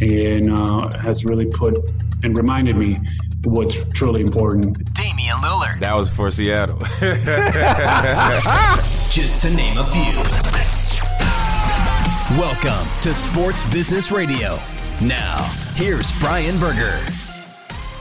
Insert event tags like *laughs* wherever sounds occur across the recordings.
and uh, has really put and reminded me what's truly important. Damian Lillard. That was for Seattle. *laughs* Just to name a few. Welcome to Sports Business Radio. Now, here's Brian Berger.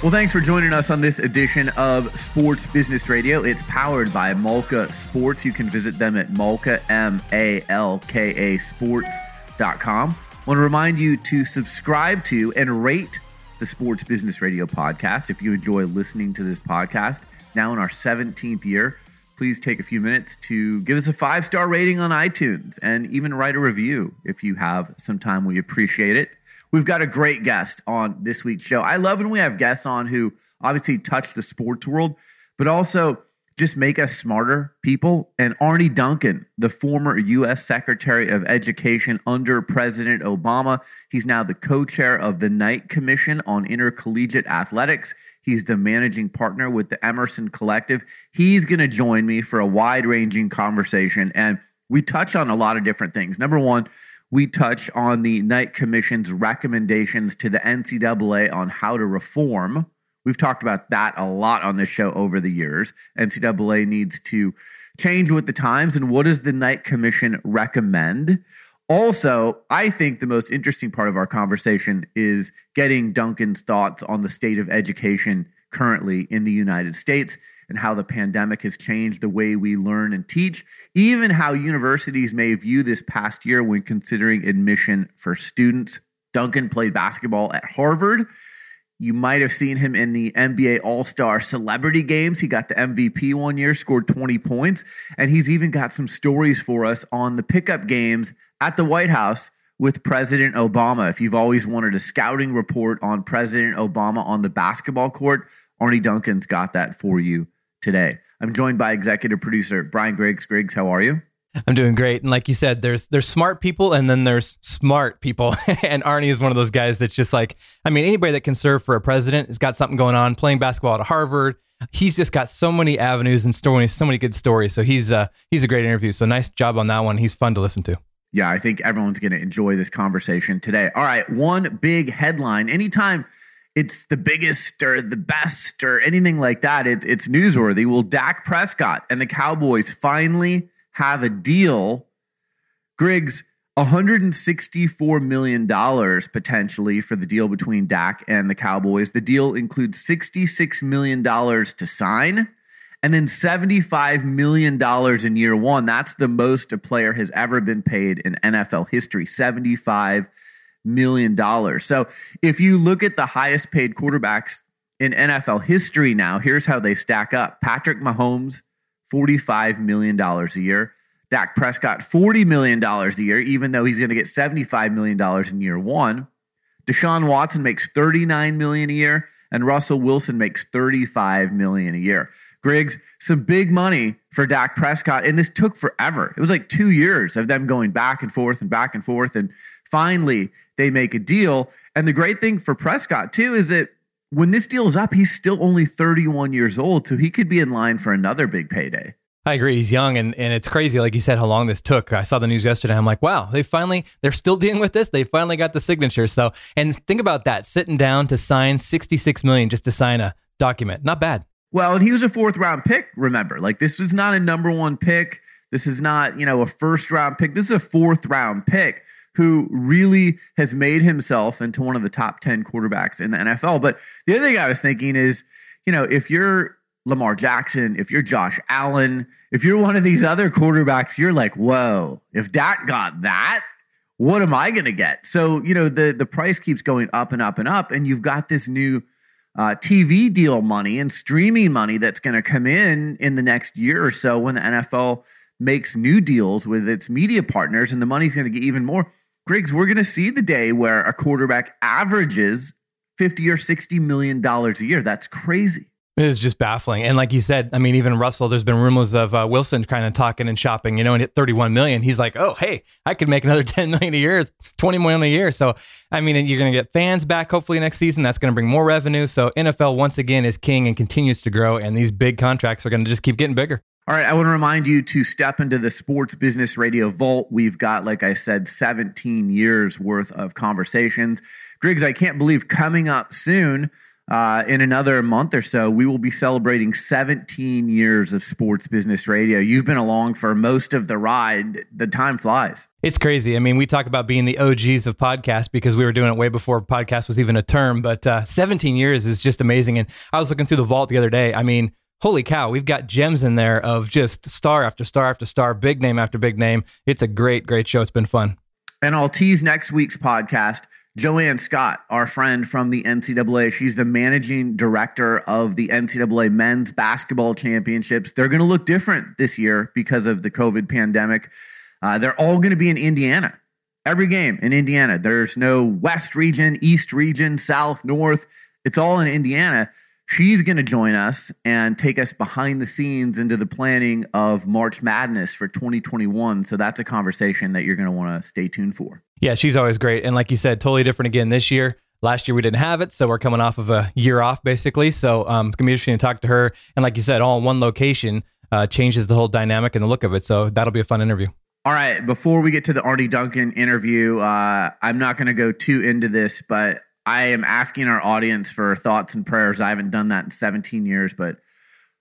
Well, thanks for joining us on this edition of Sports Business Radio. It's powered by Malka Sports. You can visit them at Malka, M A L K A Sports.com. want to remind you to subscribe to and rate the Sports Business Radio podcast. If you enjoy listening to this podcast, now in our 17th year, please take a few minutes to give us a five star rating on iTunes and even write a review if you have some time. We appreciate it. We've got a great guest on this week's show. I love when we have guests on who obviously touch the sports world, but also just make us smarter people. And Arne Duncan, the former U.S. Secretary of Education under President Obama, he's now the co chair of the Knight Commission on Intercollegiate Athletics. He's the managing partner with the Emerson Collective. He's going to join me for a wide ranging conversation. And we touch on a lot of different things. Number one, we touch on the Knight Commission's recommendations to the NCAA on how to reform. We've talked about that a lot on this show over the years. NCAA needs to change with the times. And what does the Knight Commission recommend? Also, I think the most interesting part of our conversation is getting Duncan's thoughts on the state of education currently in the United States and how the pandemic has changed the way we learn and teach, even how universities may view this past year when considering admission for students. Duncan played basketball at Harvard. You might have seen him in the NBA All Star Celebrity Games. He got the MVP one year, scored 20 points, and he's even got some stories for us on the pickup games at the White House with President Obama. If you've always wanted a scouting report on President Obama on the basketball court, Arne Duncan's got that for you today. I'm joined by executive producer Brian Griggs. Griggs, how are you? I'm doing great. And like you said, there's there's smart people and then there's smart people. *laughs* and Arne is one of those guys that's just like, I mean, anybody that can serve for a president has got something going on, playing basketball at Harvard. He's just got so many avenues and stories, so many good stories. So he's uh he's a great interview. So nice job on that one. He's fun to listen to. Yeah, I think everyone's going to enjoy this conversation today. All right, one big headline. Anytime it's the biggest or the best or anything like that, it, it's newsworthy. Well, Dak Prescott and the Cowboys finally have a deal. Griggs, $164 million potentially for the deal between Dak and the Cowboys. The deal includes $66 million to sign and then $75 million in year one. That's the most a player has ever been paid in NFL history $75 million. So if you look at the highest paid quarterbacks in NFL history now, here's how they stack up Patrick Mahomes, $45 million a year. Dak Prescott, $40 million a year, even though he's going to get $75 million in year one. Deshaun Watson makes 39 million a year, and Russell Wilson makes 35 million a year. Griggs, some big money for Dak Prescott, and this took forever. It was like two years of them going back and forth and back and forth, and finally they make a deal. And the great thing for Prescott, too, is that when this deal's up, he's still only 31 years old, so he could be in line for another big payday. I agree. He's young and, and it's crazy, like you said, how long this took. I saw the news yesterday. I'm like, wow, they finally, they're still dealing with this. They finally got the signature. So, and think about that sitting down to sign 66 million just to sign a document. Not bad. Well, and he was a fourth round pick, remember. Like, this was not a number one pick. This is not, you know, a first round pick. This is a fourth round pick who really has made himself into one of the top 10 quarterbacks in the NFL. But the other thing I was thinking is, you know, if you're Lamar Jackson, if you're Josh Allen, if you're one of these other quarterbacks, you're like, whoa, if Dak got that, what am I going to get? So, you know, the, the price keeps going up and up and up. And you've got this new uh, TV deal money and streaming money that's going to come in in the next year or so when the NFL makes new deals with its media partners and the money's going to get even more. Griggs, we're going to see the day where a quarterback averages 50 or 60 million dollars a year. That's crazy. It is just baffling. And like you said, I mean, even Russell, there's been rumors of uh, Wilson kind of talking and shopping, you know, and hit 31 million. He's like, oh, hey, I could make another *laughs* 10 million a year, 20 million a year. So, I mean, you're going to get fans back hopefully next season. That's going to bring more revenue. So, NFL once again is king and continues to grow. And these big contracts are going to just keep getting bigger. All right, I want to remind you to step into the Sports Business Radio Vault. We've got, like I said, 17 years worth of conversations. Griggs, I can't believe coming up soon, uh, in another month or so, we will be celebrating 17 years of Sports Business Radio. You've been along for most of the ride. The time flies. It's crazy. I mean, we talk about being the OGs of podcasts because we were doing it way before podcast was even a term, but uh, 17 years is just amazing. And I was looking through the vault the other day. I mean, holy cow, we've got gems in there of just star after star after star, big name after big name. It's a great, great show. It's been fun. And I'll tease next week's podcast. Joanne Scott, our friend from the NCAA, she's the managing director of the NCAA men's basketball championships. They're going to look different this year because of the COVID pandemic. Uh, they're all going to be in Indiana. Every game in Indiana. There's no West region, East region, South, North. It's all in Indiana. She's going to join us and take us behind the scenes into the planning of March Madness for 2021. So that's a conversation that you're going to want to stay tuned for. Yeah, she's always great. And like you said, totally different again this year. Last year we didn't have it, so we're coming off of a year off basically. So um, gonna be interesting to talk to her. And like you said, all in one location uh, changes the whole dynamic and the look of it. So that'll be a fun interview. All right, before we get to the Arne Duncan interview, uh, I'm not going to go too into this, but I am asking our audience for thoughts and prayers. I haven't done that in 17 years, but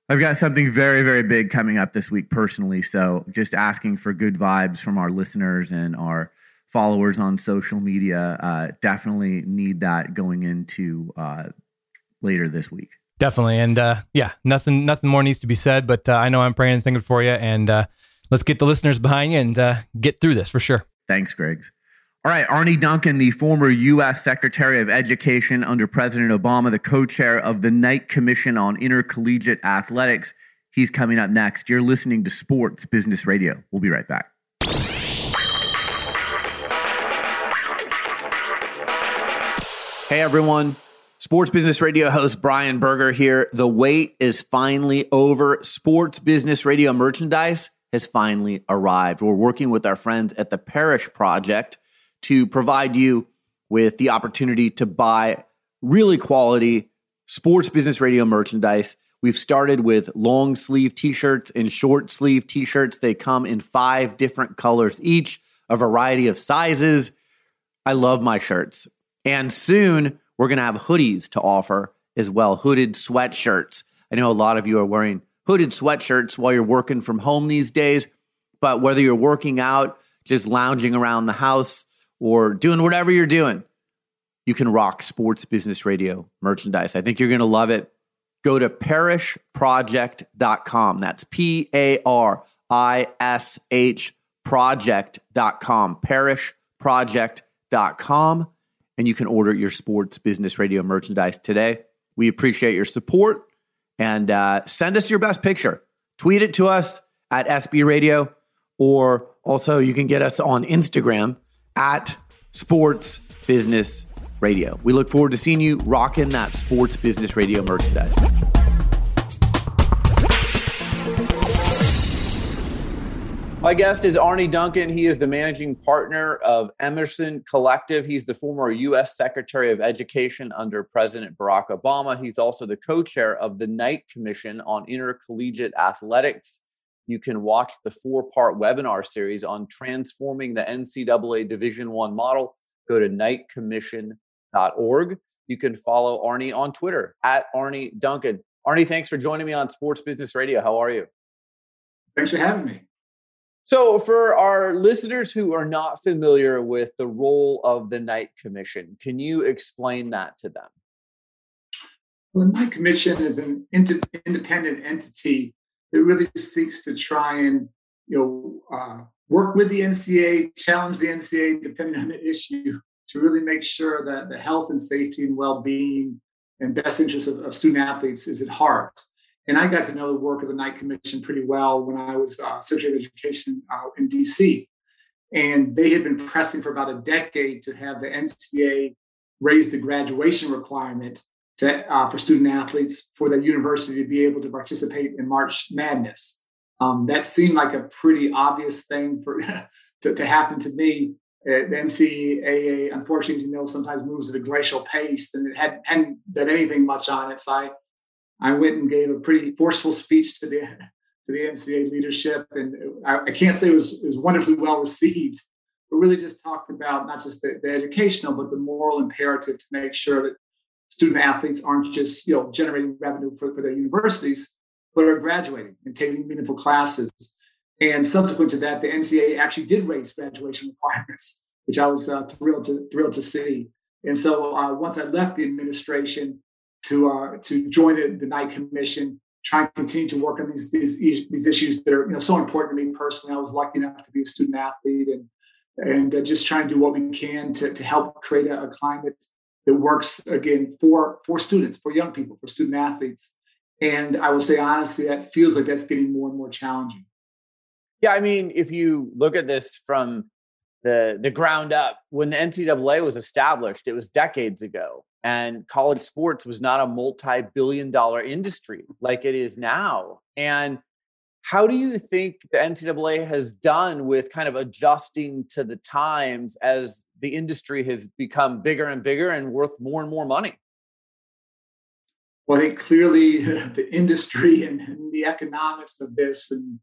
I've got something very, very big coming up this week personally. So just asking for good vibes from our listeners and our followers on social media. Uh, definitely need that going into uh, later this week. Definitely, and uh, yeah, nothing, nothing more needs to be said. But uh, I know I'm praying and thinking for you, and uh, let's get the listeners behind you and uh, get through this for sure. Thanks, Griggs. All right, Arne Duncan, the former U.S. Secretary of Education under President Obama, the co chair of the Knight Commission on Intercollegiate Athletics. He's coming up next. You're listening to Sports Business Radio. We'll be right back. Hey, everyone. Sports Business Radio host Brian Berger here. The wait is finally over. Sports Business Radio merchandise has finally arrived. We're working with our friends at the Parish Project to provide you with the opportunity to buy really quality sports business radio merchandise. We've started with long sleeve t shirts and short sleeve t shirts. They come in five different colors each, a variety of sizes. I love my shirts. And soon we're going to have hoodies to offer as well hooded sweatshirts. I know a lot of you are wearing hooded sweatshirts while you're working from home these days, but whether you're working out, just lounging around the house, or doing whatever you're doing, you can rock Sports Business Radio merchandise. I think you're going to love it. Go to parishproject.com. That's P A R I S H project.com. Parishproject.com. And you can order your Sports Business Radio merchandise today. We appreciate your support and uh, send us your best picture. Tweet it to us at SB Radio, or also you can get us on Instagram at Sports Business Radio. We look forward to seeing you rocking that Sports Business Radio merchandise. My guest is Arne Duncan. He is the managing partner of Emerson Collective. He's the former U.S. Secretary of Education under President Barack Obama. He's also the co chair of the Knight Commission on Intercollegiate Athletics you can watch the four-part webinar series on transforming the NCAA Division One model. Go to knightcommission.org. You can follow Arne on Twitter at Arne Duncan. Arne, thanks for joining me on Sports Business Radio. How are you? Thanks for having me. So, for our listeners who are not familiar with the role of the Knight Commission, can you explain that to them? Well, the Knight Commission is an independent entity that really seeks to try and you know uh, work with the NCAA, challenge the NCAA depending on the issue, to really make sure that the health and safety and well-being and best interest of, of student athletes is at heart. And I got to know the work of the Knight Commission pretty well when I was uh, Secretary of Education uh, in DC. And they had been pressing for about a decade to have the NCAA raise the graduation requirement to, uh, for student athletes for the university to be able to participate in March Madness. Um, that seemed like a pretty obvious thing for *laughs* to, to happen to me. Uh, the NCAA, unfortunately, as you know, sometimes moves at a glacial pace, and it had, hadn't done anything much on it. So I I went and gave a pretty forceful speech to the *laughs* to the NCAA leadership, and I, I can't say it was, it was wonderfully well received, but really just talked about not just the, the educational, but the moral imperative to make sure that student athletes aren't just you know generating revenue for, for their universities, but are graduating and taking meaningful classes. And subsequent to that, the NCAA actually did raise graduation requirements, which I was uh, thrilled to thrilled to see. And so uh, once I left the administration, to uh, to join the, the Knight Commission, try and continue to work on these these these issues that are you know so important to me personally. I was lucky enough to be a student athlete and and uh, just trying to do what we can to to help create a, a climate that works again for for students, for young people, for student athletes. And I will say honestly, that feels like that's getting more and more challenging. Yeah, I mean, if you look at this from the the ground up, when the NCAA was established, it was decades ago and college sports was not a multi-billion dollar industry like it is now and how do you think the ncaa has done with kind of adjusting to the times as the industry has become bigger and bigger and worth more and more money well i think clearly *laughs* the industry and the economics of this and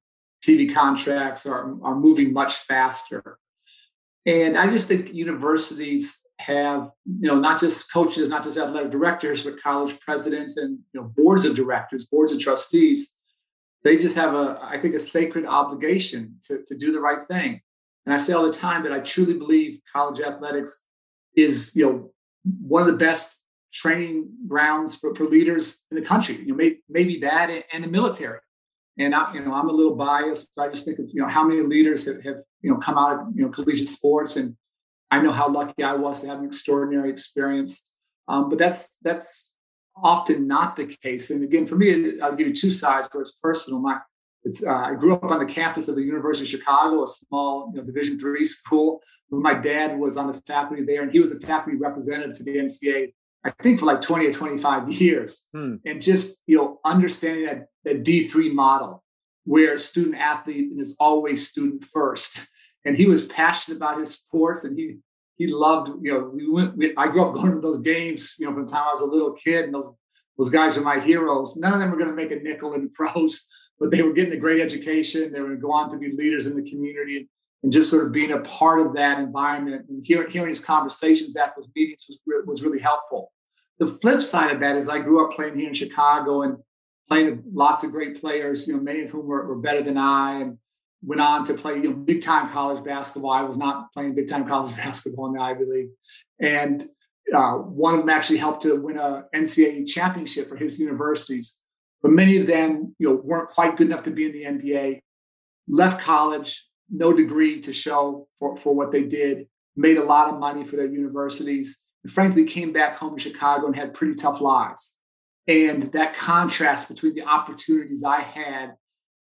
tv contracts are, are moving much faster and i just think universities have you know not just coaches, not just athletic directors, but college presidents and you know boards of directors, boards of trustees. They just have a, I think, a sacred obligation to, to do the right thing. And I say all the time that I truly believe college athletics is, you know, one of the best training grounds for, for leaders in the country. You know, maybe, that and the military. And I, you know, I'm a little biased. I just think of you know how many leaders have, have you know come out of you know collegiate sports and I know how lucky I was to have an extraordinary experience. Um, but that's that's often not the case. And again, for me, I'll give you two sides where it's personal. My it's uh, I grew up on the campus of the University of Chicago, a small you know, Division three school. My dad was on the faculty there, and he was a faculty representative to the NCAA. I think for like 20 or 25 years, hmm. and just you know understanding that that D3 model where student athlete is always student first and he was passionate about his sports and he he loved you know we went we, i grew up *laughs* going to those games you know from the time i was a little kid and those those guys are my heroes none of them were going to make a nickel in the pros but they were getting a great education they were going to go on to be leaders in the community and, just sort of being a part of that environment and hearing, hearing his conversations after those meetings was, was really helpful the flip side of that is i grew up playing here in chicago and playing with lots of great players you know many of whom were, were better than i and went on to play you know, big time college basketball. I was not playing big time college *laughs* basketball in the Ivy League, and uh, one of them actually helped to win a NCAA championship for his universities. But many of them, you know, weren't quite good enough to be in the NBA. Left college, no degree to show for, for what they did. Made a lot of money for their universities, and frankly, came back home to Chicago and had pretty tough lives. And that contrast between the opportunities I had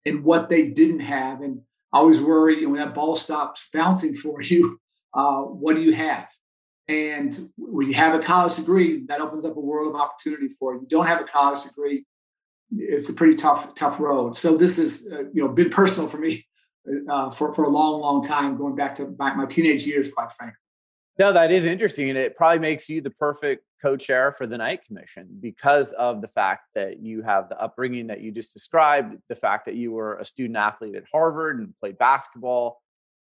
and what they didn't have, and I always worry you know, when that ball stops bouncing for *laughs* you, uh, what do you have? And when you have a college degree, that opens up a world of opportunity for you. You don't have a college degree, it's a pretty tough, tough road. So this is, uh, you know, been personal for me uh, for for a long, long time, going back to my, my teenage years, quite frankly. No, that is interesting, and it probably makes you the perfect co-chair for the Knight Commission because of the fact that you have the upbringing that you just described, the fact that you were a student athlete at Harvard and played basketball,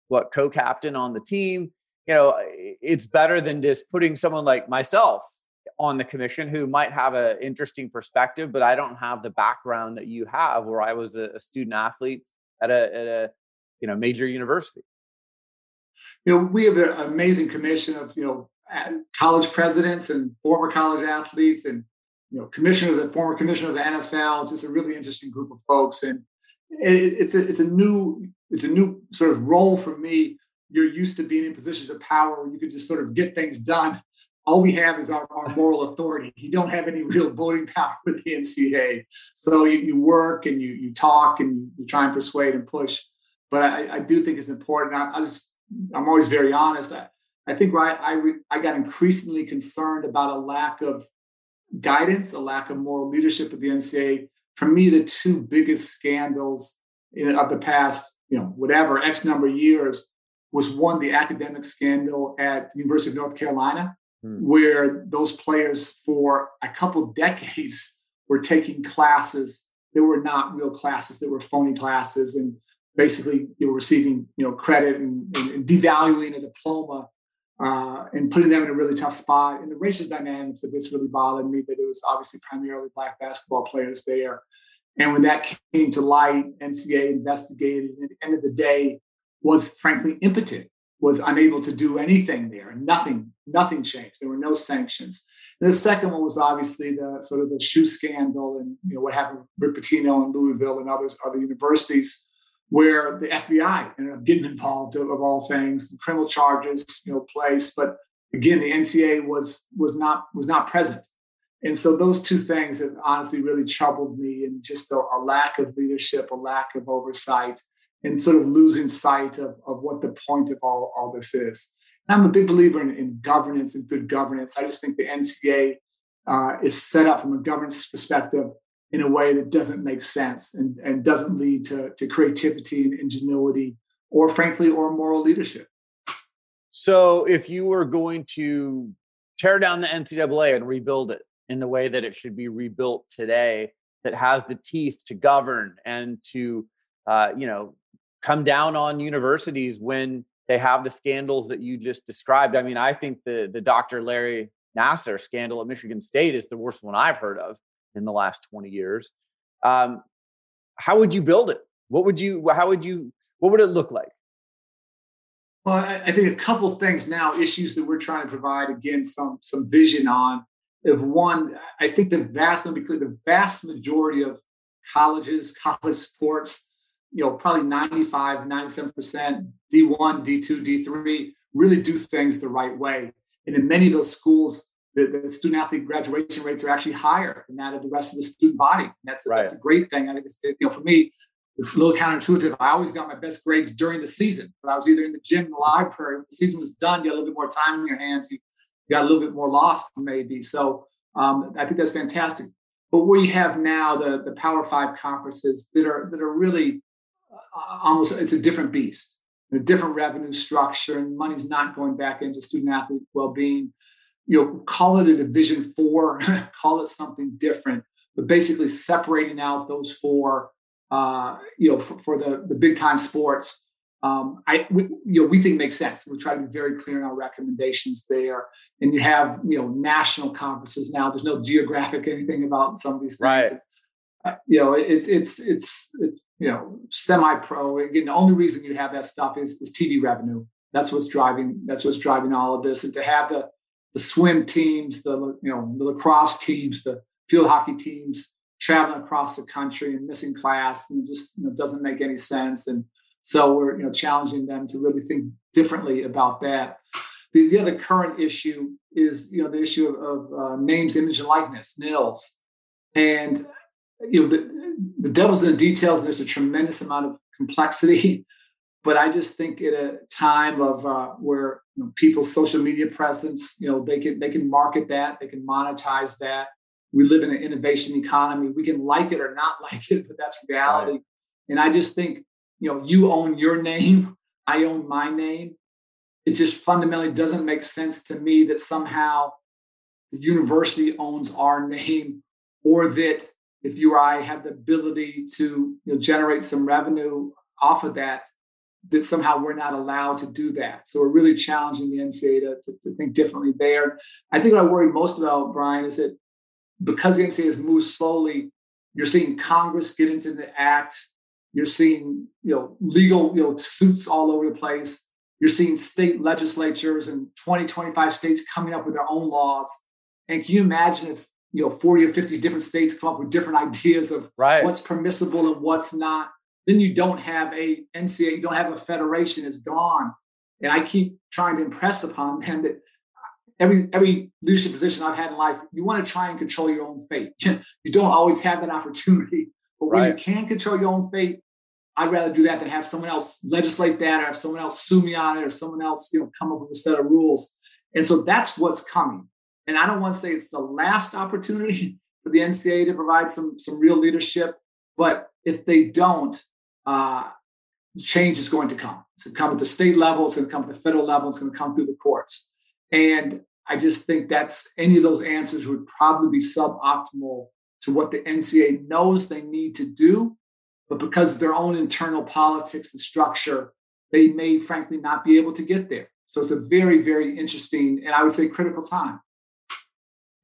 what co-captain on the team. You know, it's better than just putting someone like myself on the commission who might have an interesting perspective, but I don't have the background that you have, where I was a, student athlete at a, at a you know major university. You know, we have an amazing commission of you know college presidents and former college athletes and you know commissioner the former commissioner of the NFL. It's just a really interesting group of folks, and it, it's a it's a new it's a new sort of role for me. You're used to being in positions of power where you could just sort of get things done. All we have is our, our moral authority. You don't have any real voting power with the NCAA. So you, you work and you you talk and you try and persuade and push. But I, I do think it's important. I, I just I'm always very honest. I, I think right I I got increasingly concerned about a lack of guidance, a lack of moral leadership at the NCAA. For me, the two biggest scandals in, of the past, you know, whatever X number of years, was one the academic scandal at the University of North Carolina, hmm. where those players for a couple decades *laughs* were taking classes that were not real classes, that were phony classes, and basically you were receiving you know credit and, and devaluing a diploma uh, and putting them in a really tough spot. And the racial dynamics of this really bothered me, but it was obviously primarily black basketball players there. And when that came to light, NCAA investigated. And at the end of the day, was frankly impotent, was unable to do anything there. Nothing, nothing changed. There were no sanctions. And the second one was obviously the sort of the shoe scandal and you know what happened with Rick Pitino and Louisville and others, other universities where the FBI ended up getting involved of, of all things, criminal charges, you know, placed. But again, the NCAA was was not was not present, and so those two things have honestly really troubled me, and just a, a lack of leadership, a lack of oversight, and sort of losing sight of, of what the point of all, all this is. And I'm a big believer in, in governance and good governance. I just think the NCAA uh, is set up from a governance perspective in a way that doesn't make sense and, and doesn't lead to, to creativity and ingenuity or frankly or moral leadership so if you were going to tear down the ncaa and rebuild it in the way that it should be rebuilt today that has the teeth to govern and to uh, you know come down on universities when they have the scandals that you just described i mean i think the the dr larry nassar scandal at michigan state is the worst one i've heard of in the last 20 years. Um, how would you build it? What would you, how would you, what would it look like? Well, I, I think a couple things now, issues that we're trying to provide again some some vision on. If one, I think the vast, let me clear, the vast majority of colleges, college sports, you know, probably 95, 97%, D1, D2, D3, really do things the right way. And in many of those schools, the, the, student athlete graduation rates are actually higher than that of the rest of the student body. And that's, right. that's a great thing. I think it's, you know, for me, it's a little counterintuitive. I always got my best grades during the season, but I was either in the gym, in the library. When the season was done, you had a little bit more time in your hands. You got a little bit more lost, maybe. So um, I think that's fantastic. But what you have now, the the Power Five conferences that are that are really almost it's a different beast, a different revenue structure, and money's not going back into student athlete well being you know, call it a division four, *laughs* call it something different, but basically separating out those four, uh, you know, for, for, the, the big time sports. Um, I, we, you know, we think makes sense. We try to be very clear in our recommendations there. And you have, you know, national conferences now. There's no geographic anything about some of these things. Right. Uh, you know, it's it's it's it's you know semi-pro. Again, the only reason you have that stuff is is TV revenue. That's what's driving. That's what's driving all of this. And to have the the swim teams, the you know the lacrosse teams, the field hockey teams traveling across the country and missing class, and just you know, doesn't make any sense. And so we're you know challenging them to really think differently about that. The, the other current issue is you know the issue of, of uh, names, image, and likeness, NILS, and you know the, the devil's in the details. And there's a tremendous amount of complexity *laughs* but I just think at a time of uh, where you know, people's social media presence, you know, they can they can market that, they can monetize that. We live in an innovation economy. We can like it or not *laughs* like it, but that's reality. Right. And I just think, you know, you own your name, *laughs* I own my name. It just fundamentally doesn't make sense to me that somehow the university owns our name, or that if you or I have the ability to you know, generate some revenue off of that, that somehow we're not allowed to do that. So we're really challenging the NCAA to, to, to, think differently there. I think what I worry most about, Brian, is that because the NCAA has moved slowly, you're seeing Congress get into the act You're seeing, you know, legal, you know, suits all over the place. You're seeing state legislatures and 20, 25 states coming up with their own laws. And can you imagine if, you know, 40 or 50 different states come up with different ideas of right. what's permissible and what's not? Then you don't have a NCAA, you don't have a federation, it's gone. And I keep trying to impress upon them that every every leadership position I've had in life, you want to try and control your own fate. *laughs* you don't always have that opportunity. *laughs* But when right. you can control your own fate, I'd rather do that than have someone else legislate that or have someone else sue me on it or someone else, you know, come up with a set of rules. And so that's what's coming. And I don't want to say it's the last opportunity *laughs* for the NCAA to provide some some real leadership, but if they don't, uh, change is going to come. It's going to come at the state level. It's going to come at the federal level. It's going to come through the courts. And I just think that's any of those answers would probably be suboptimal to what the NCAA knows they need to do. But because of their own internal politics and structure, they may frankly not be able to get there. So it's a very, very interesting and I would say critical time.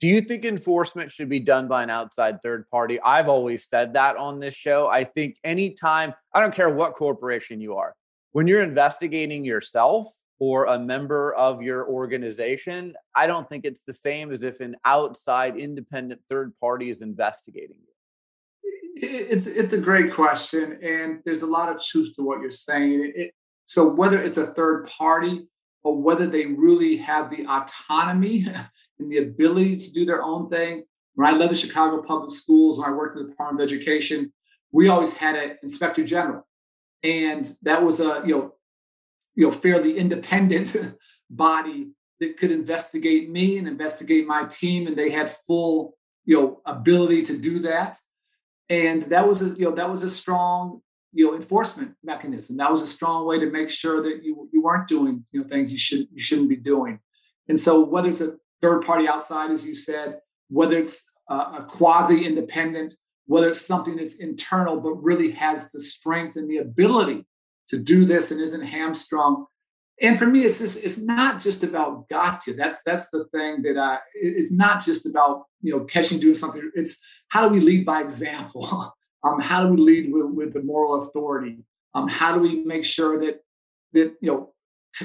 Do you think enforcement should be done by an outside third party? I've always said that on this show. I think anytime, I don't care what corporation you are, when you're investigating yourself or a member of your organization, I don't think it's the same as if an outside independent third party is investigating you. It's it's a great question, and there's a lot of truth to what you're saying. It, so whether it's a third party or whether they really have the autonomy *laughs* and the ability to do their own thing. When I led the Chicago Public Schools, when I worked in the Department of Education, we always had an inspector general, and that was a you know you know fairly independent *laughs* body that could investigate me and investigate my team, and they had full you know ability to do that. And that was a you know that was a strong you know enforcement mechanism. That was a strong way to make sure that you you weren't doing you know things you should you shouldn't be doing. And so whether it's a third party outside, as you said, whether it's a, a quasi independent, whether it's something that's internal but really has the strength and the ability to do this and isn't hamstrung. And for me, it's just, it's not just about gotcha. That's that's the thing that I it's not just about you know catching doing something. It's how do we lead by example? *laughs* Um, how do we lead with, with the moral authority? Um, how do we make sure that that you know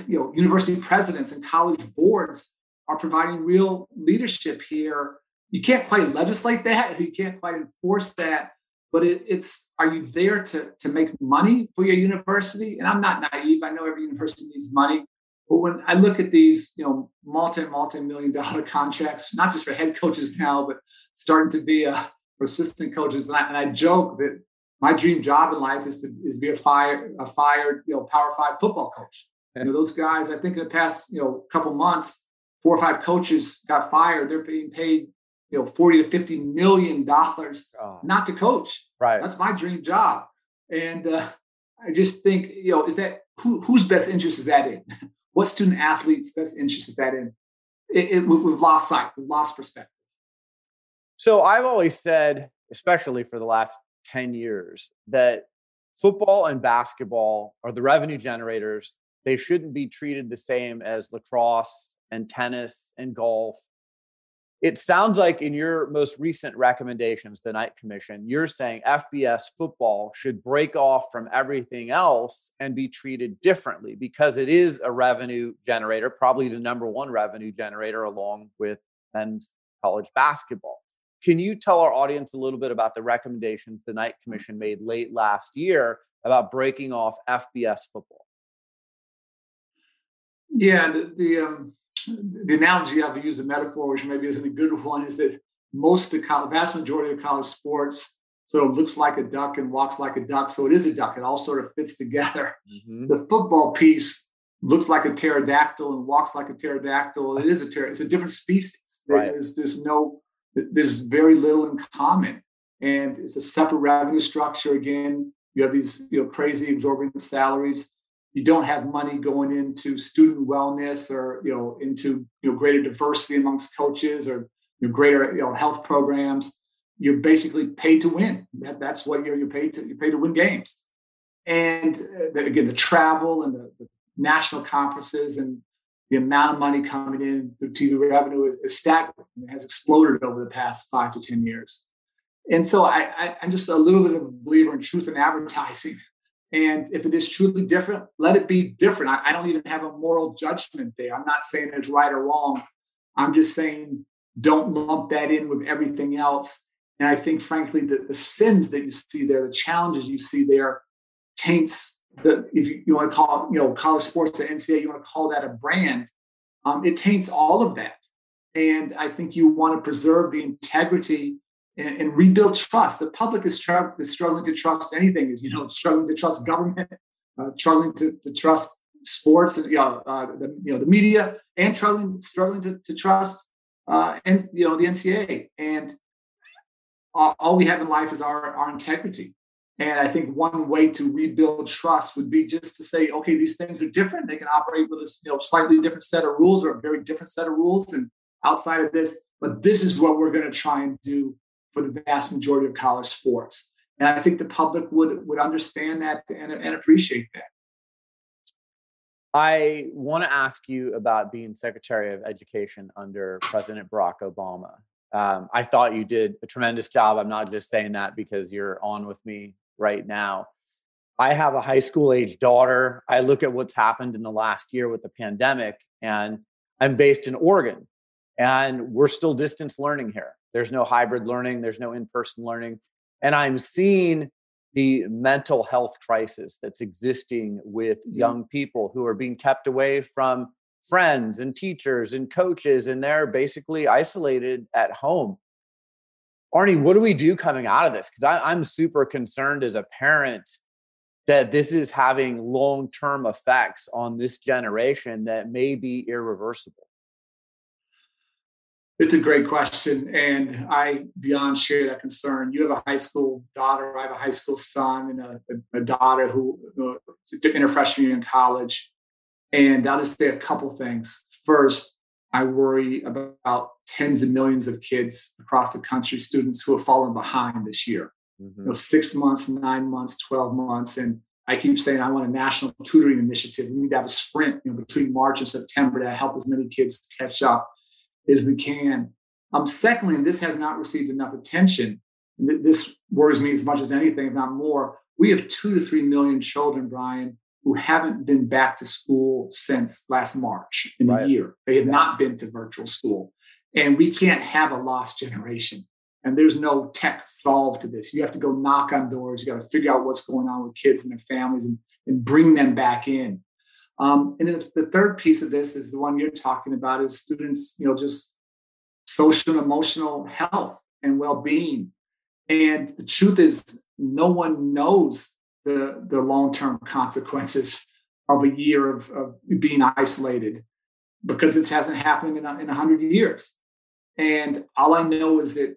you know university presidents and college boards are providing real leadership here? You can't quite legislate that, you can't quite enforce that, but it, it's are you there to to make money for your university? And I'm not naive. I know every university needs money, but when I look at these, you know, multi multi million dollar contracts, not just for head coaches now, but starting to be a assistant coaches. And I, and I joke that my dream job in life is to is be a fired a fired you know Power Five football coach. You know those guys. I think in the past you know couple months, four or five coaches got fired. They're being paid you know 40 to 50 million dollars oh. not to coach. Right. That's my dream job. And uh, I just think you know is that who, whose best interest is that in? *laughs* what student athlete's best interest is that in? It, it, we've lost sight. We've lost perspective. So I've always said, especially for the last 10 years, that football and basketball are the revenue generators. They shouldn't be treated the same as lacrosse and tennis and golf. It sounds like in your most recent recommendations, the Knight Commission, you're saying FBS football should break off from everything else and be treated differently because it is a revenue generator, probably the number one revenue generator along with men's college basketball. Can you tell our audience a little bit about the recommendations the Knight mm. Commission made late last year about breaking off FBS football? Yeah, the the, um, the analogy I've used, the metaphor, which maybe isn't a good one, is that most of college, vast majority of college sports sort of looks like a duck and walks like a duck, so it is a duck. It all sort of fits together. Mm-hmm. The football piece looks like a pterodactyl and walks like a pterodactyl. It is a pterodactyl. It's a different species. Right. There's there's no there's very little in common. And it's a separate revenue structure. Again, you have these you know, crazy exorbitant salaries. You don't have money going into student wellness or you know into you know greater diversity amongst coaches or you know, greater you know health programs. You're basically paid to win. That, that's what you're you're paid to. You're paid to win games. And uh, again, the travel and the, the national conferences and the amount of money coming in through TV revenue is, is staggering. It has exploded over the past five to 10 years. And so I, I, I'm just a little bit of a believer in truth in advertising. And if it is truly different, let it be different. I, I, don't even have a moral judgment there. I'm not saying it's right or wrong. I'm just saying don't lump that in with everything else. And I think, frankly, that the sins that you see there, the challenges you see there, taints the if you, you want to call you know college sports the NCAA, you want to call that a brand. Um, it taints all of that. And I think you want to preserve the integrity and, and rebuild trust. The public is, is, struggling to trust anything. Is you know struggling to trust government, *laughs* uh, struggling to, to, trust sports, and you know, uh, the you know the media, and struggling struggling to, to trust uh, and you know the NCAA. And all, all we have in life is our our integrity. And I think one way to rebuild trust would be just to say, okay, these things are different. They can operate with a you know, slightly different set of rules or a very different set of rules. And outside of this, but this is what we're going to try and do for the vast majority of college sports. And I think the public would would understand that and, and appreciate that. I want to ask you about being Secretary of Education under President Barack Obama. Um, I thought you did a tremendous job. I'm not just saying that because you're on with me right now. I have a high school age daughter. I look at what's happened in the last year with the pandemic, and I'm based in Oregon, and we're still distance learning here. There's no hybrid learning, there's no in person learning. And I'm seeing the mental health crisis that's existing with mm-hmm. young people who are being kept away from friends and teachers and coaches, and they're basically isolated at home. Arne, what do we do coming out of this? Because I'm super concerned as a parent that this is having long term effects on this generation that may be irreversible. It's a great question. And I beyond share that concern. You have a high school daughter, I have a high school son, and a, a, daughter who is in her freshman year in college. And I'll just say a couple things. First, I worry about tens of millions of kids across the country, students who have fallen behind this year. Mm-hmm. You know, six months, nine months, 12 months. And I keep saying I want a national tutoring initiative. We need to have a sprint you know, between March and September to help as many kids catch up as we can. Um, secondly, and this has not received enough attention, this worries me as much as anything, if not more. We have two to three million children, Brian, who haven't been back to school since last March in right. a year. They have not been to virtual school. And we can't have a lost generation. And there's no tech solve to this. You have to go knock on doors. You got to figure out what's going on with kids and their families and, and bring them back in. Um, and then the third piece of this is the one you're talking about is students, you know, just social and emotional health and well-being. And the truth is, no one knows the, the long-term consequences of a year of, of being isolated because this hasn't happened in in 100 years. And all I know is that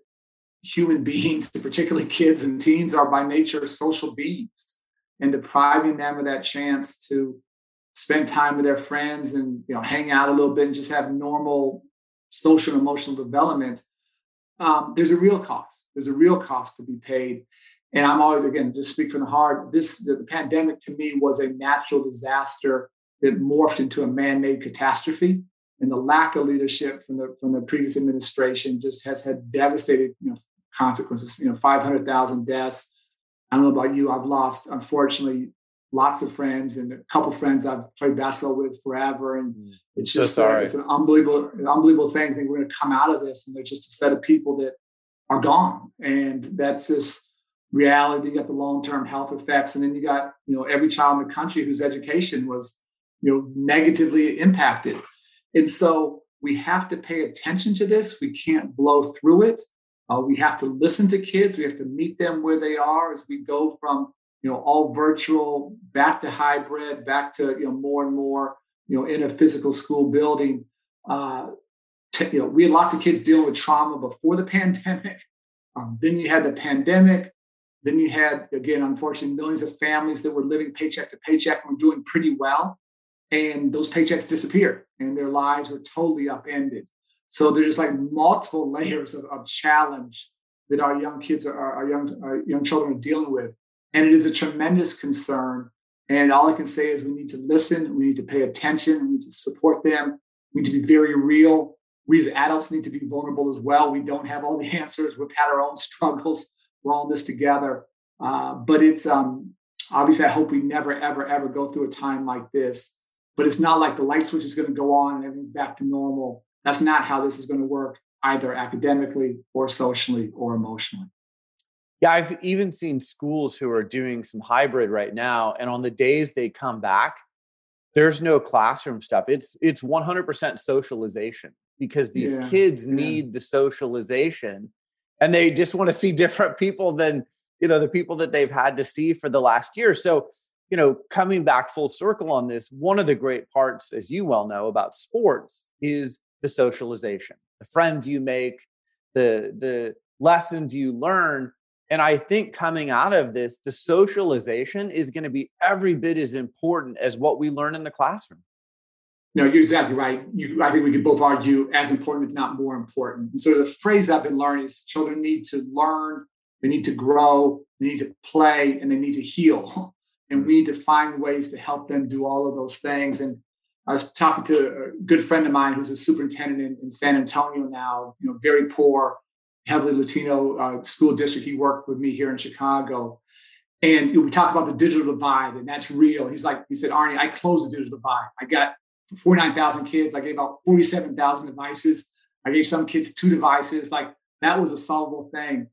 human *laughs* beings, particularly kids and teens, are by nature social beings. And depriving them of that chance to spend time with their friends and you know hang out a little bit and just have normal social and emotional development um, there's a real cost there's a real cost to be paid and i'm always again just speak from the heart this the, the pandemic to me was a natural disaster that morphed into a man-made catastrophe and the lack of leadership from the from the previous administration just has had devastating you know, consequences you know 500000 deaths i don't know about you i've lost unfortunately lots of friends and a couple friends I've played basketball with forever. And mm. it's just so uh, it's an unbelievable, an unbelievable thing. I think we're going to come out of this and there's just a set of people that are gone. And that's just reality. You got the long-term health effects. And then you got, you know, every child in the country whose education was, you know, negatively impacted. And so we have to pay attention to this. We can't blow through it. Uh, we have to listen to kids. We have to meet them where they are as we go from you know, all virtual, back to hybrid, back to you know more and more, you know, in a physical school building. Uh, t- you know, we had lots of kids dealing with trauma before the *laughs* pandemic. Um, then you had the pandemic. Then you had again, unfortunately, millions of families that were living paycheck to paycheck and were doing pretty well, and those paychecks disappeared, and their lives were totally upended. So there's just like multiple layers of, of challenge that our young kids are, our young our young children are dealing with. And it is a tremendous concern. And all I can say is we need to listen, we need to pay attention, we need to support them, we need to be very real. We as adults need to be vulnerable as well. We don't have all the *laughs* answers. We've had our own struggles. We're all in this together. Uh, but it's um, obviously, I hope we never, ever, ever go through a time like this. But it's not like the light switch is going to go on and everything's back to normal. That's not how this is going to work, either academically or socially or emotionally. Yeah, I've even seen schools who are doing some hybrid right now, and on the days they come back, there's no classroom stuff. It's it's 100% socialization because these yeah, kids need the socialization, and they just want to see different people than you know the people that they've had to see for the last year. So you know, coming back full circle on this, one of the great parts, as you well know, about sports is the socialization, the friends you make, the the lessons you learn and I think coming out of this, the socialization is going to be every bit as important as what we learn in the classroom. No, you're exactly right. You, I think we could both argue as important, if not more important. And so the phrase I've been learning is children need to learn, they need to grow, they need to play, and they need to heal. *laughs* And we need to find ways to help them do all of those things. And I was talking to a good friend of mine who's a superintendent in, in San Antonio now, you know, very poor heavily Latino uh, school district. He worked with me here in Chicago. And you know, we talk about the digital divide, and that's real. He's like, he said, Arne, I closed the digital divide. I got 49,000 kids. I gave out 47,000 devices. I gave some kids two devices. Like that was a solvable thing.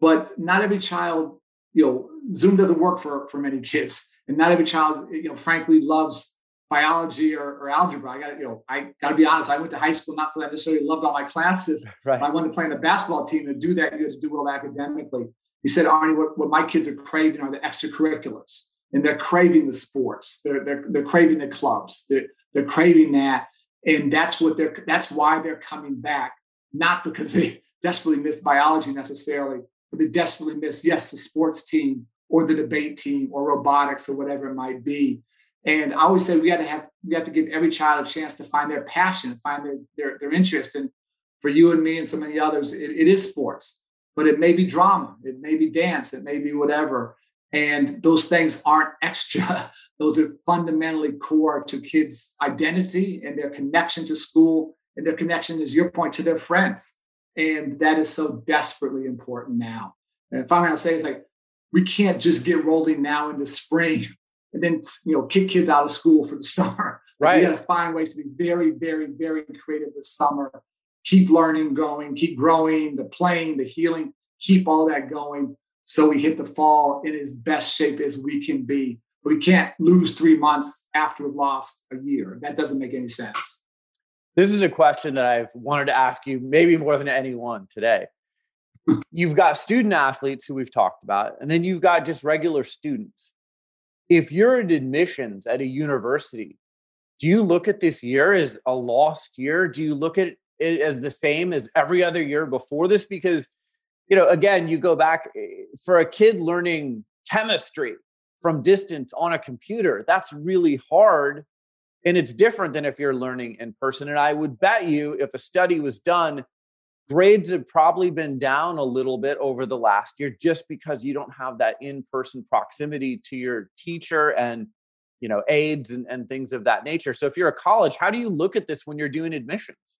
But not every child, you know, Zoom doesn't work for, for many kids. And not every child, you know, frankly, loves biology or, or algebra. I got you know, I got to be honest. I went to high school not because I necessarily loved all my classes. *laughs* Right. I wanted to play on the basketball team. To do that, you had to do well academically. He said, Arne, what, what my kids are craving are the extracurriculars, and they're craving the sports. They're they're, they're craving the clubs. They're they're craving that, and that's what they're. That's why they're coming back, not because they desperately miss biology necessarily, but they desperately miss yes the sports team or the debate team or robotics or whatever it might be. And I always say we got to have we have to give every child a chance to find their passion, find their their, their interest. And for you and me and some of the others, it, it is sports, but it may be drama, it may be dance, it may be whatever. And those things aren't extra; *laughs* those are fundamentally core to kids' identity and their connection to school and their connection, as your point, to their friends. And that is so desperately important now. And finally, I'll say is like we can't just get rolling now into spring *laughs* and then you know kick kids out of school for the *laughs* summer. Right. We got to find ways to be very, very, very creative this summer. Keep learning going, keep growing, the playing, the healing, keep all that going so we hit the fall in as best shape as we can be. We can't lose three months after we've lost a year. That doesn't make any sense. This is a question that I've wanted to ask you maybe more than anyone today. *laughs* you've got student athletes who we've talked about, and then you've got just regular students if you're in admissions at a university, do you look at this year as a lost year? Do you look at it as the same as every other year before this? Because, you know, again, you go back eh, for a kid learning chemistry from distance on a computer, that's really hard. And it's different than if you're learning in person. And I would bet you if a study was done, grades have probably been down a little bit over the last year just because you don't have that in-person proximity to your teacher and you know aides and, and things of that nature so if you're a college how do you look at this when you're doing admissions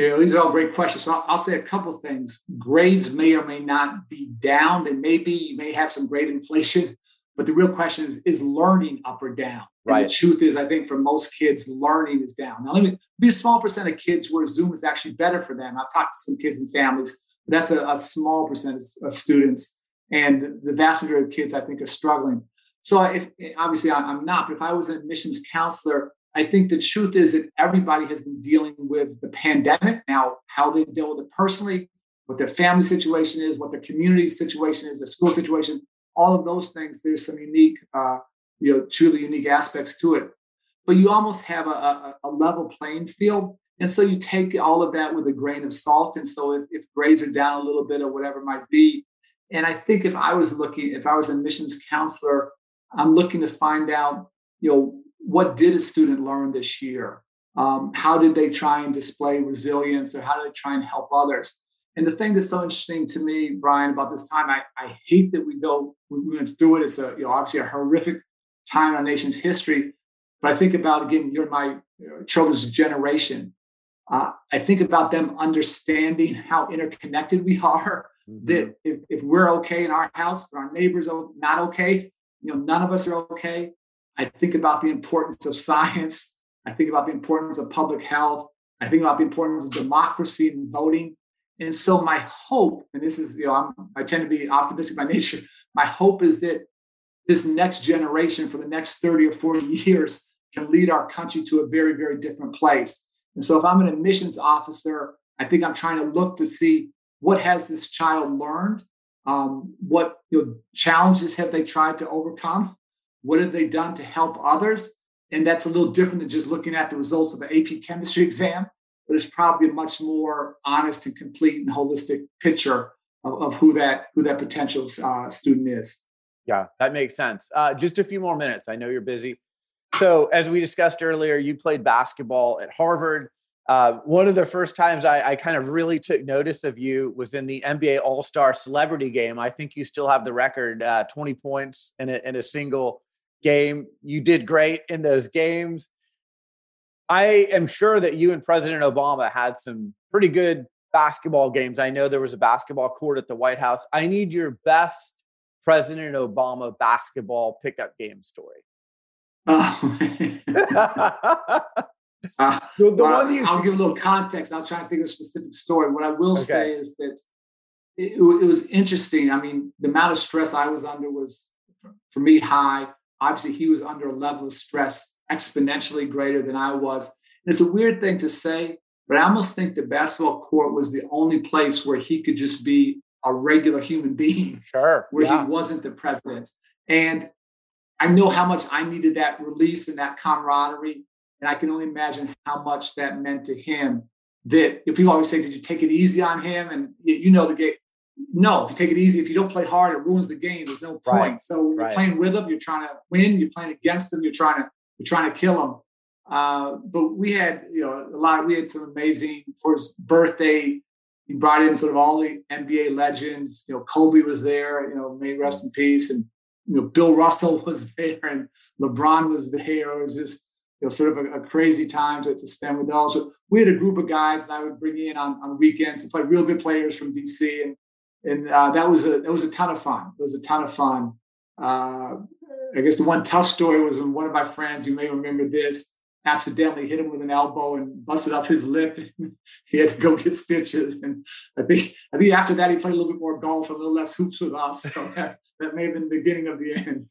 yeah, these are all great questions. So I'll, I'll say a couple things. Grades may or may not be down. They may be, you may have some grade inflation, but the real question is, is learning up or down? Right. the truth is, I think for most kids, learning is down. Now, let me be a small percent of kids where Zoom is actually better for them. I've talked to some kids and families. That's a, a small percentage of students. And the vast majority of kids, I think, are struggling. So, if obviously I'm not, but if I was an admissions counselor, I think the truth is that everybody has been dealing with the pandemic. Now, how they deal with it personally, what their family situation is, what their community situation is, their school situation, all of those things, there's some unique uh, you know truly unique aspects to it but you almost have a, a, a, level playing field and so you take all of that with a grain of salt and so if, if grades are down a little bit or whatever might be and i think if i was looking if i was a admissions counselor i'm looking to find out you know what did a student learn this year um, how did they try and display resilience or how did they try and help others and the thing that's so interesting to me, Brian, about this time, I, I hate that we go, we went through it. It's a, you know, obviously a horrific time in our nation's history. But I think about again, you're my children's generation. Uh, I think about them understanding how interconnected we are, mm-hmm. that if, if we're okay in our house, but our neighbors are not okay, you know, none of us are okay. I think about the importance of science. I think about the importance of public health. I think about the importance of democracy and voting. And so my hope, and this is, you know, I'm, I tend to be optimistic by *laughs* nature. My hope is that this next generation for the next 30 or 40 *laughs* years can lead our country to a very, very different place. And so if I'm an admissions officer, I think I'm trying to look to see what has this child learned? Um, what you know, challenges have they tried to overcome? What have they done to help others? And that's a little different than just looking at the results of the AP chemistry exam, but it's probably a much more honest and complete and holistic picture of, of who that who that potential uh, student is. Yeah, that makes sense. Uh, just a few more minutes. I know you're busy. So, as we discussed earlier, you played basketball at Harvard. Uh, one of the first times I, I, kind of really took notice of you was in the NBA All Star Celebrity Game. I think you still have the record, uh, 20 points in a, in a single game. You did great in those games. I am sure that you and President Obama had some pretty good basketball games. I know there was a basketball court at the White House. I need your best President Obama basketball pickup game story. Oh. uh, *laughs* the, the one you, I'll give a little context. I'll try and think of a specific story. What I will okay. say is that it, it, was interesting. I mean, the amount of stress I was under was, for me, high. Obviously, he was under a level of stress exponentially greater than I was. And it's a weird thing to say, but I almost think the basketball court was the only place where he could just be a regular human *laughs* being. Sure. Where yeah. he wasn't the president. And I know how much I needed that release and that camaraderie. And I can only imagine how much that meant to him. That people always say, Did you take it easy on him? And you know the game. No, if you take it easy, if you don't play hard, it ruins the game. There's no point. Right. So right. you're playing with them, you're trying to win, you're playing against them, you're trying to you're trying to kill them. Uh, but we had, you know, a lot. We had some amazing for his birthday. He brought in sort of all the NBA legends. You know, Kobe was there. You know, may rest in peace. And you know, Bill Russell *laughs* was there, and LeBron was there. It was just you know, sort of a, a crazy time to, to spend with those. So we had a group of guys that I would bring in on, on weekends to play real good players from DC, and and uh, that was a that was a ton of fun. It was a ton of fun. Uh, I guess the one tough story was when one of my friends, you may remember this, accidentally hit him with an elbow and busted up his lip. *laughs* he had to go get stitches. And I think I think after that he played a little bit more golf, a little less hoops with us. So that, that may have been the beginning of the end.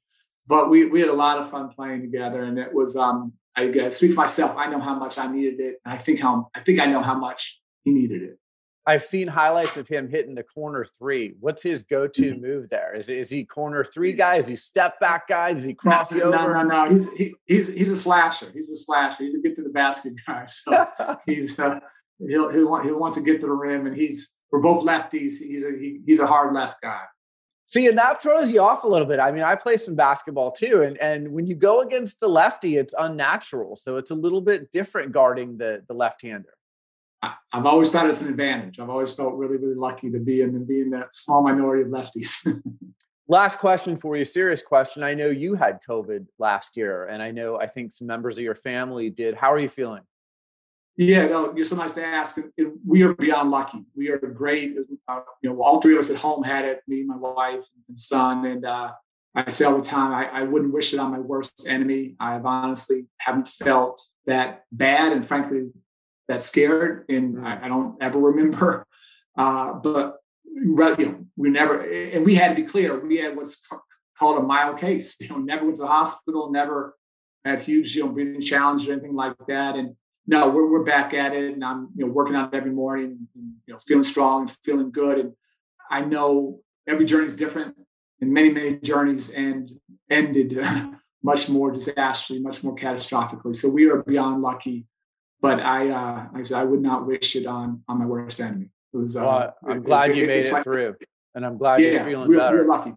But we we had a lot of fun playing together, and it was um I guess speak for myself. I know how much I needed it, and I think how I think I know how much he needed it. I've seen highlights of him hitting the corner three. What's his go-to mm-hmm. move there? Is is he corner three guy? Is he step back guy? Is he cross no, over? No, no, no. He's he, he's he's a slasher. He's a slasher. He's a get to the basket *laughs* guy. So *laughs* he's uh, he'll he, want, he wants to get to the rim, and he's we're both lefties. He's a he, he's a hard left guy. See, and that throws you off a little bit. I mean, I play some basketball too, and and when you go against the lefty, it's unnatural. So it's a little bit different guarding the the left hander. I, have always thought it's an advantage. I've always felt really, really lucky to be in and be in that small minority of lefties. *laughs* last question for you, serious question. I know you had COVID last year, and I know I think some members of your family did. How are you feeling? Yeah, no, you're so nice to ask. We are beyond lucky. We are great. Uh, you know, all three of us at home had it. Me, my wife, and son. And uh, I say all the time, I, I wouldn't wish it on my worst enemy. I've honestly haven't felt that bad, and frankly, that scared, and I, I don't ever remember. *laughs* Uh, but you know, we never, and we had to be clear. We had what's called a mild case. You know, never went to the hospital, never had huge, you know, breathing challenges or anything like that. And no, we're we're back at it, and I'm you know working out every morning, and, you know, feeling strong and feeling good. And I know every journey is different, and many many journeys and ended *laughs* much more disastrously, much more catastrophically. So we are beyond lucky but I, uh, like I said, I would not wish it on on my worst enemy. It was. Uh, well, I'm it, glad it, you made it like, through, and I'm glad yeah, you're feeling real, better. Real lucky,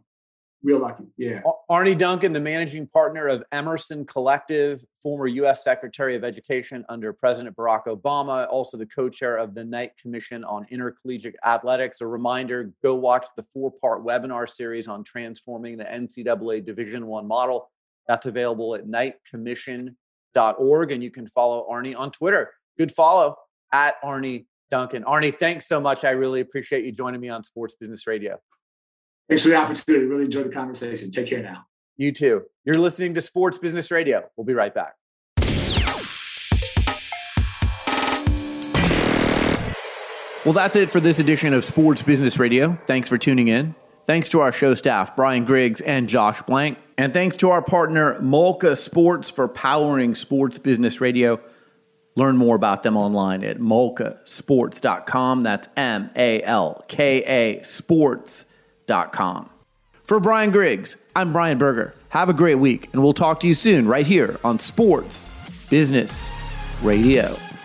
real lucky. Yeah. Arne Duncan, the managing partner of Emerson Collective, former U.S. Secretary of Education under President Barack Obama, also the co-chair of the Knight Commission on Intercollegiate Athletics. A reminder: go watch the four-part webinar series on transforming the NCAA Division One model. That's available at Knight Commission org, and you can follow Arne on Twitter. Good follow at Arne Duncan. Arne, thanks so much. I really appreciate you joining me on Sports Business Radio. Thanks for the opportunity. Really enjoyed the conversation. Take care now. You too. You're listening to Sports Business Radio. We'll be right back. Well, that's it for this edition of Sports Business Radio. Thanks for tuning in. Thanks to our show staff, Brian Griggs and Josh Blank. And thanks to our partner, Malka Sports, for powering Sports Business Radio. Learn more about them online at malkasports.com. That's M A L K A sports.com. For Brian Griggs, I'm Brian Berger. Have a great week, and we'll talk to you soon right here on Sports Business Radio.